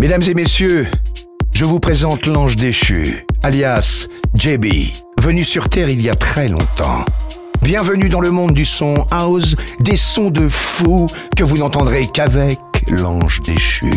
Mesdames et messieurs, je vous présente l'ange déchu, alias JB, venu sur Terre il y a très longtemps. Bienvenue dans le monde du son house, des sons de fou que vous n'entendrez qu'avec l'ange déchu.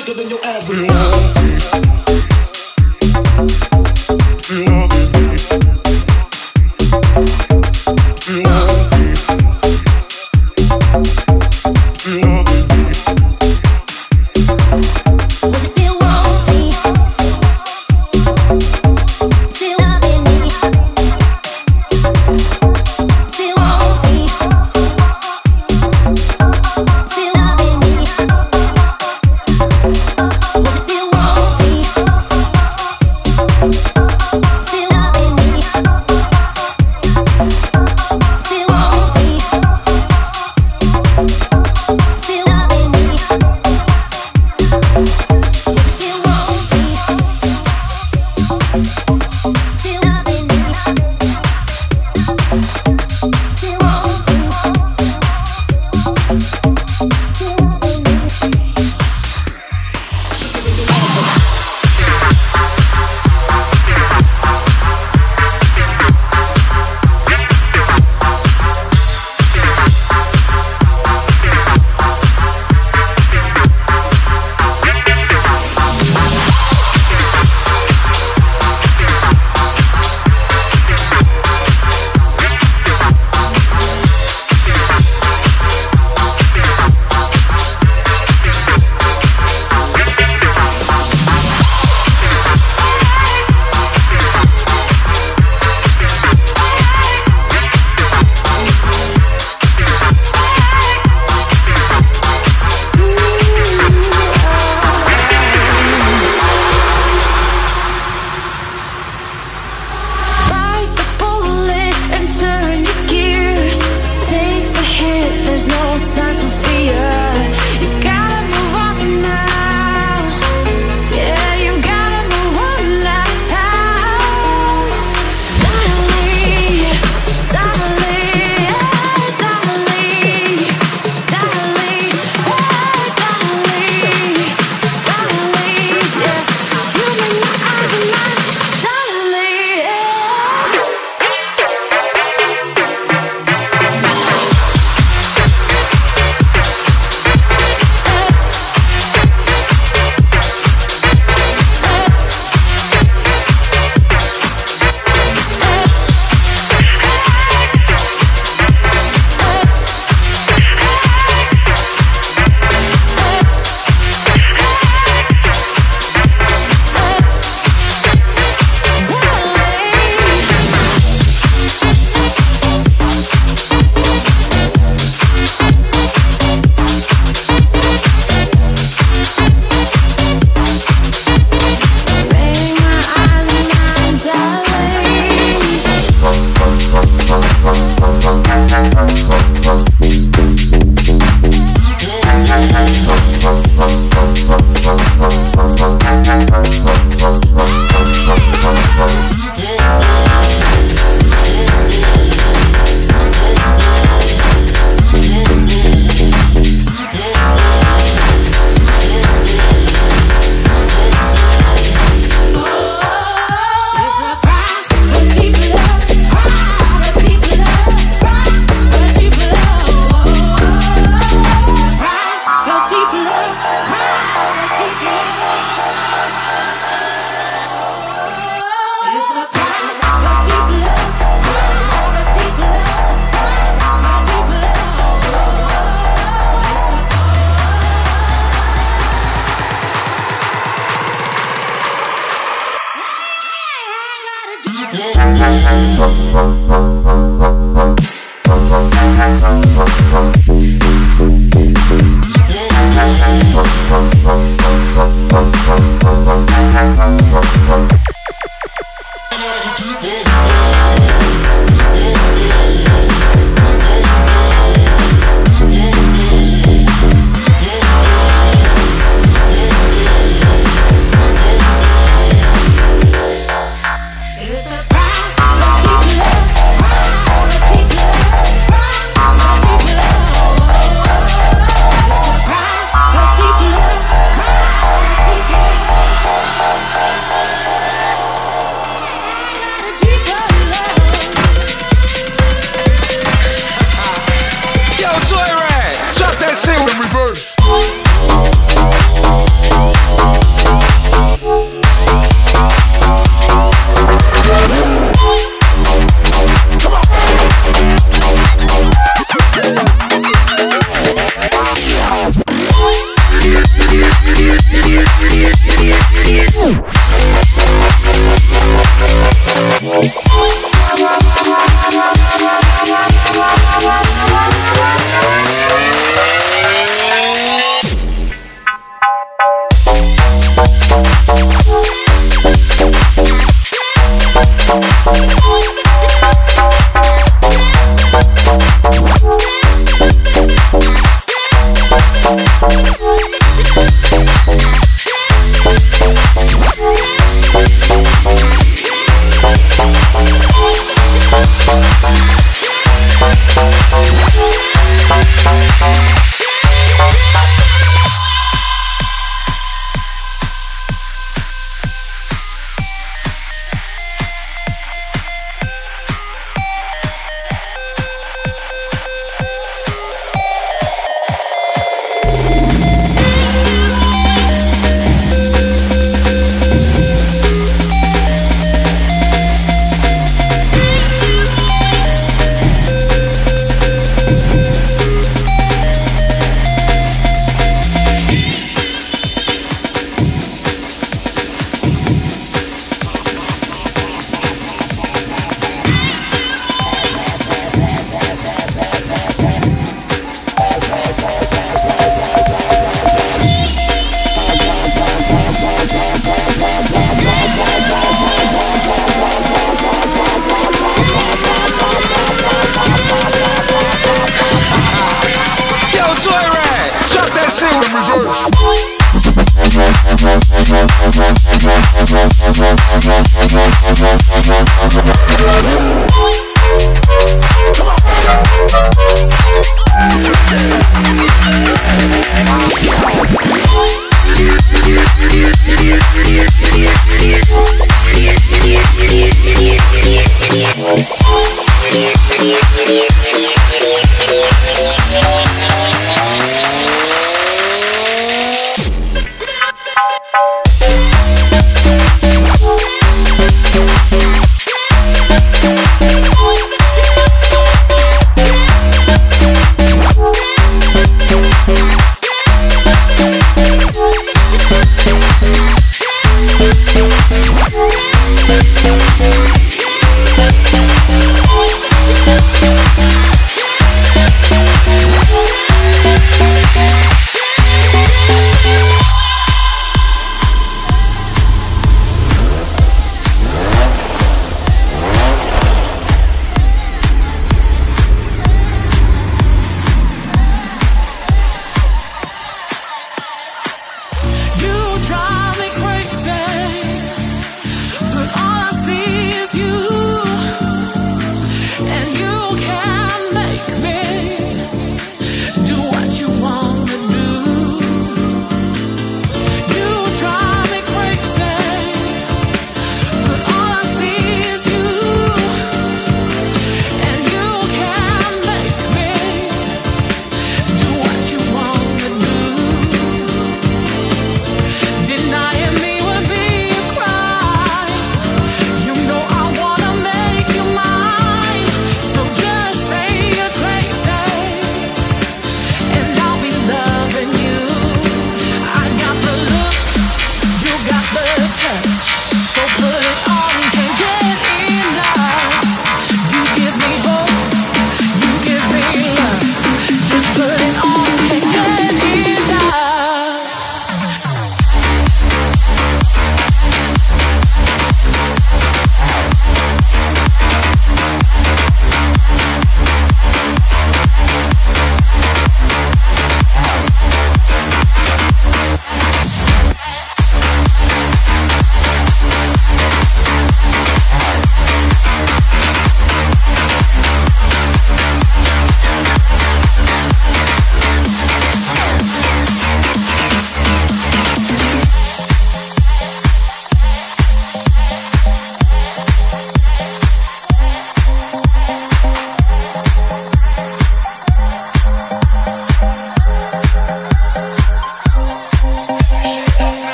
thicker than your average. We love, Feel love. Yeah.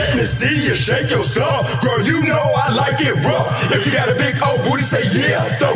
Let me see you shake your skull. Girl, you know I like it rough. If you got a big old booty, say yeah, throw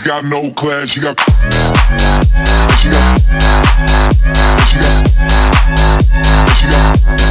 She got no class. She got. She got. She got. She got.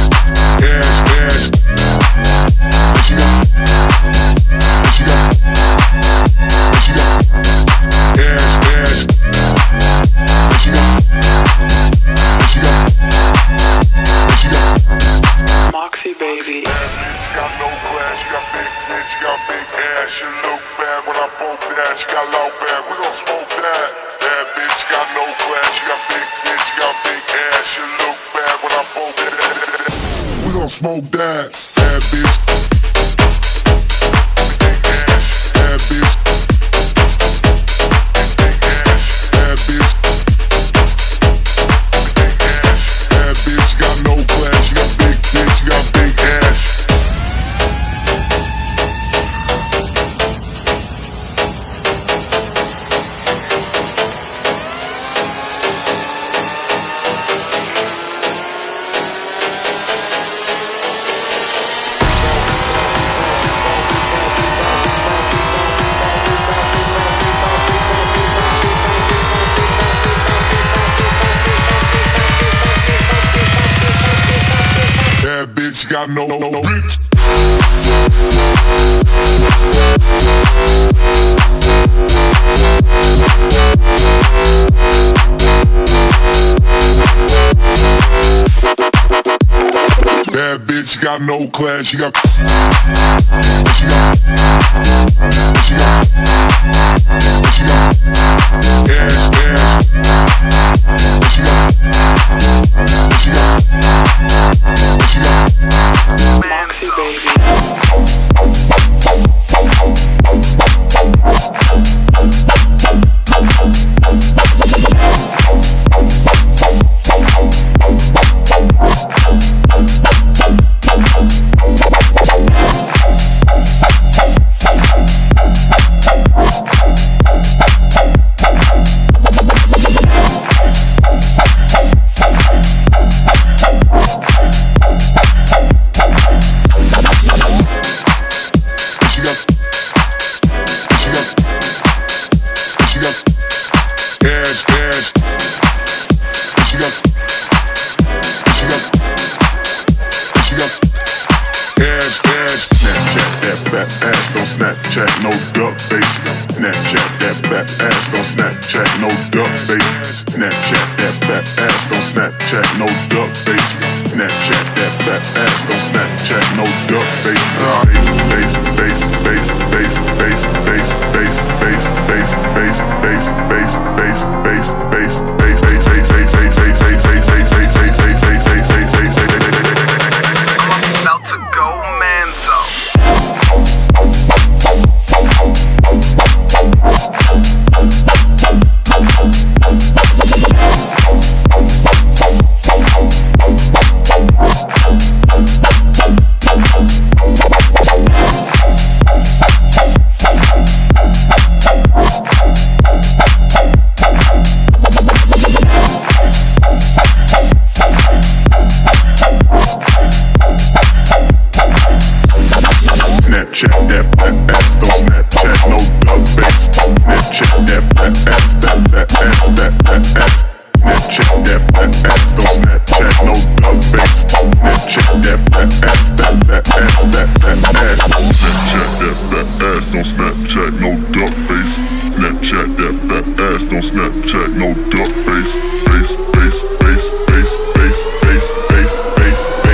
face. Snapchat that fat ass, don't Snapchat no duck face. Face, face, face, face, face, face, face, face, face.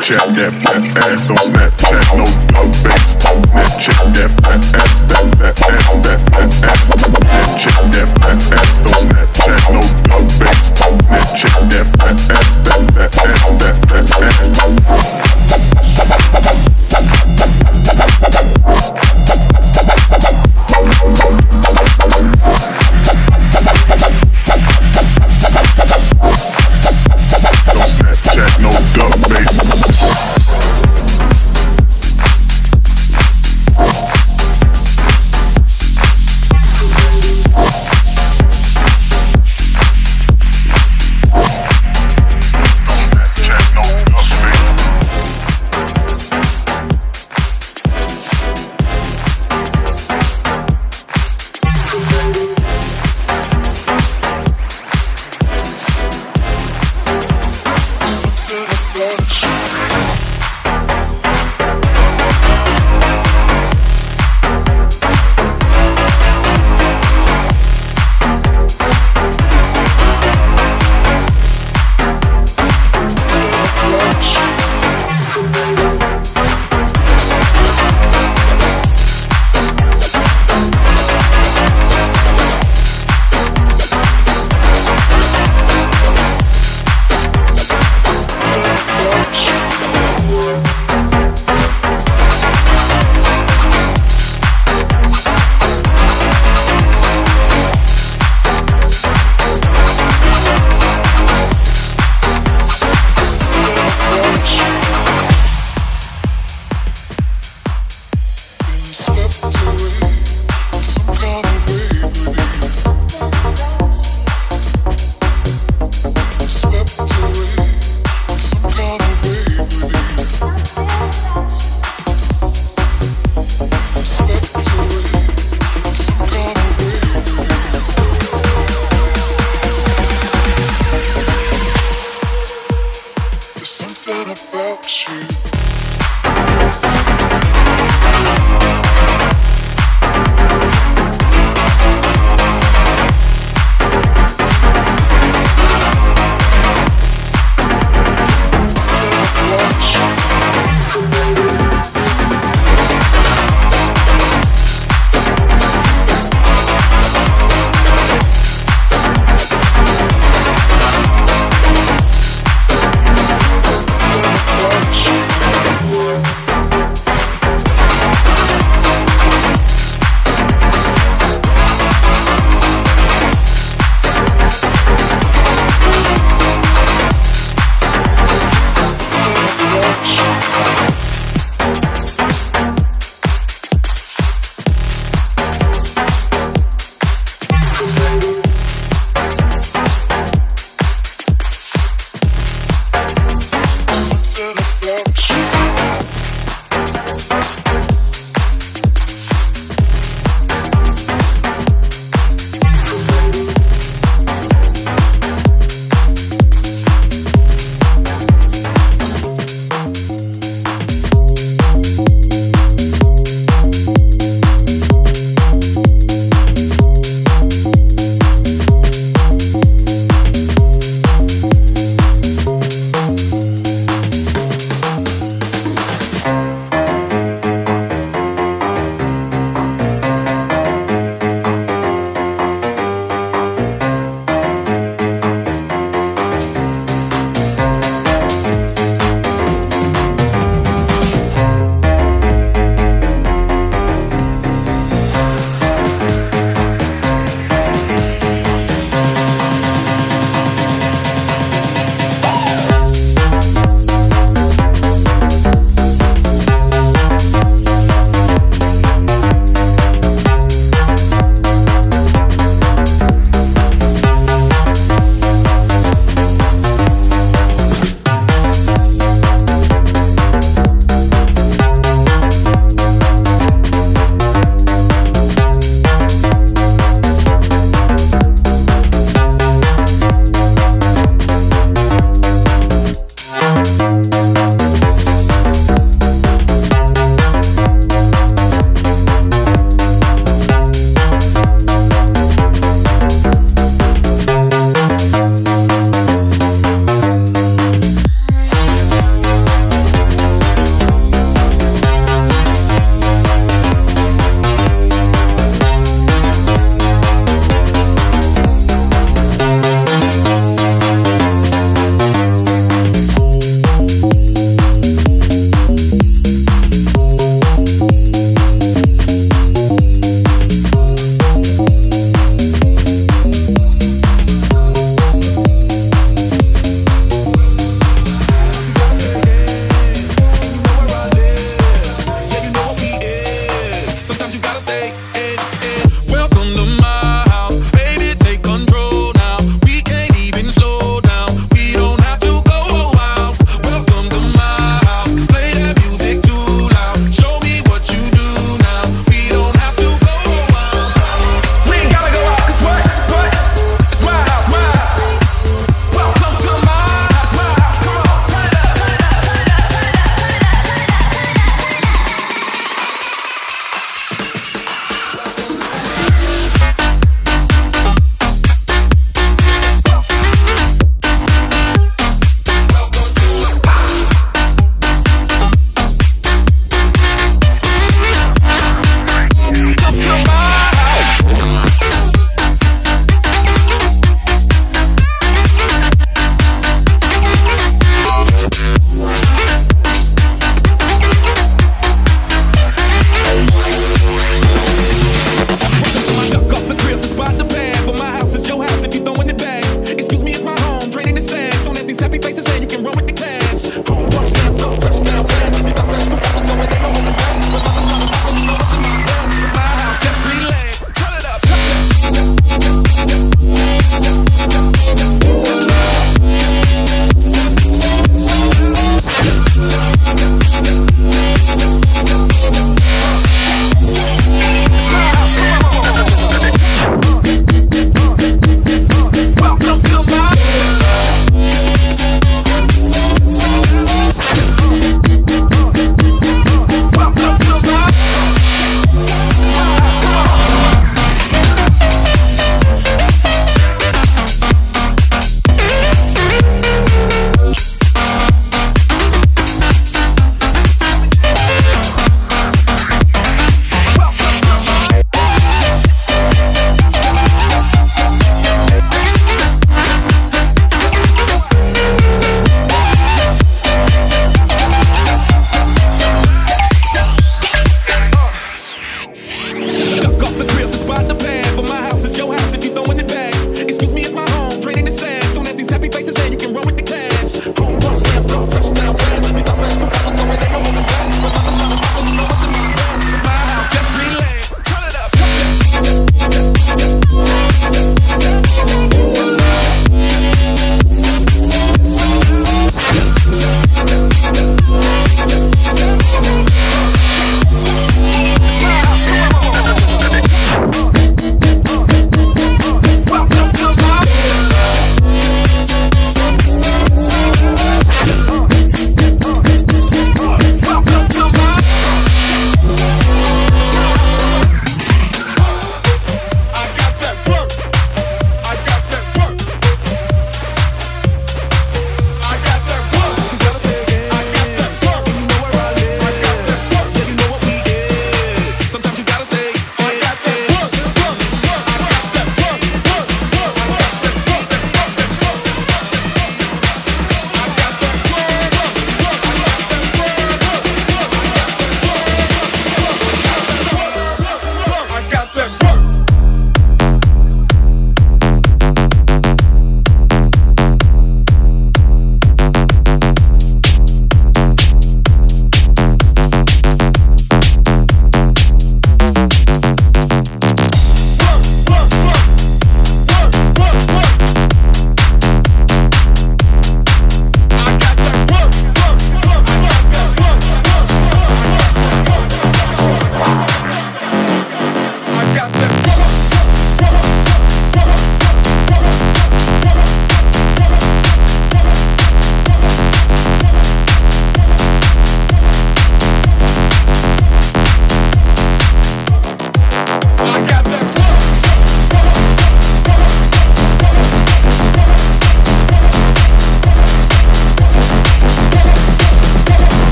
Snapchat that fat ass, don't Snapchat no pump face. Snapchat that fat ass, that fat ass, that fat ass. Snapchat that fat ass, don't Snapchat no pump face. Snapchat that fat ass, that fat ass, that fat ass.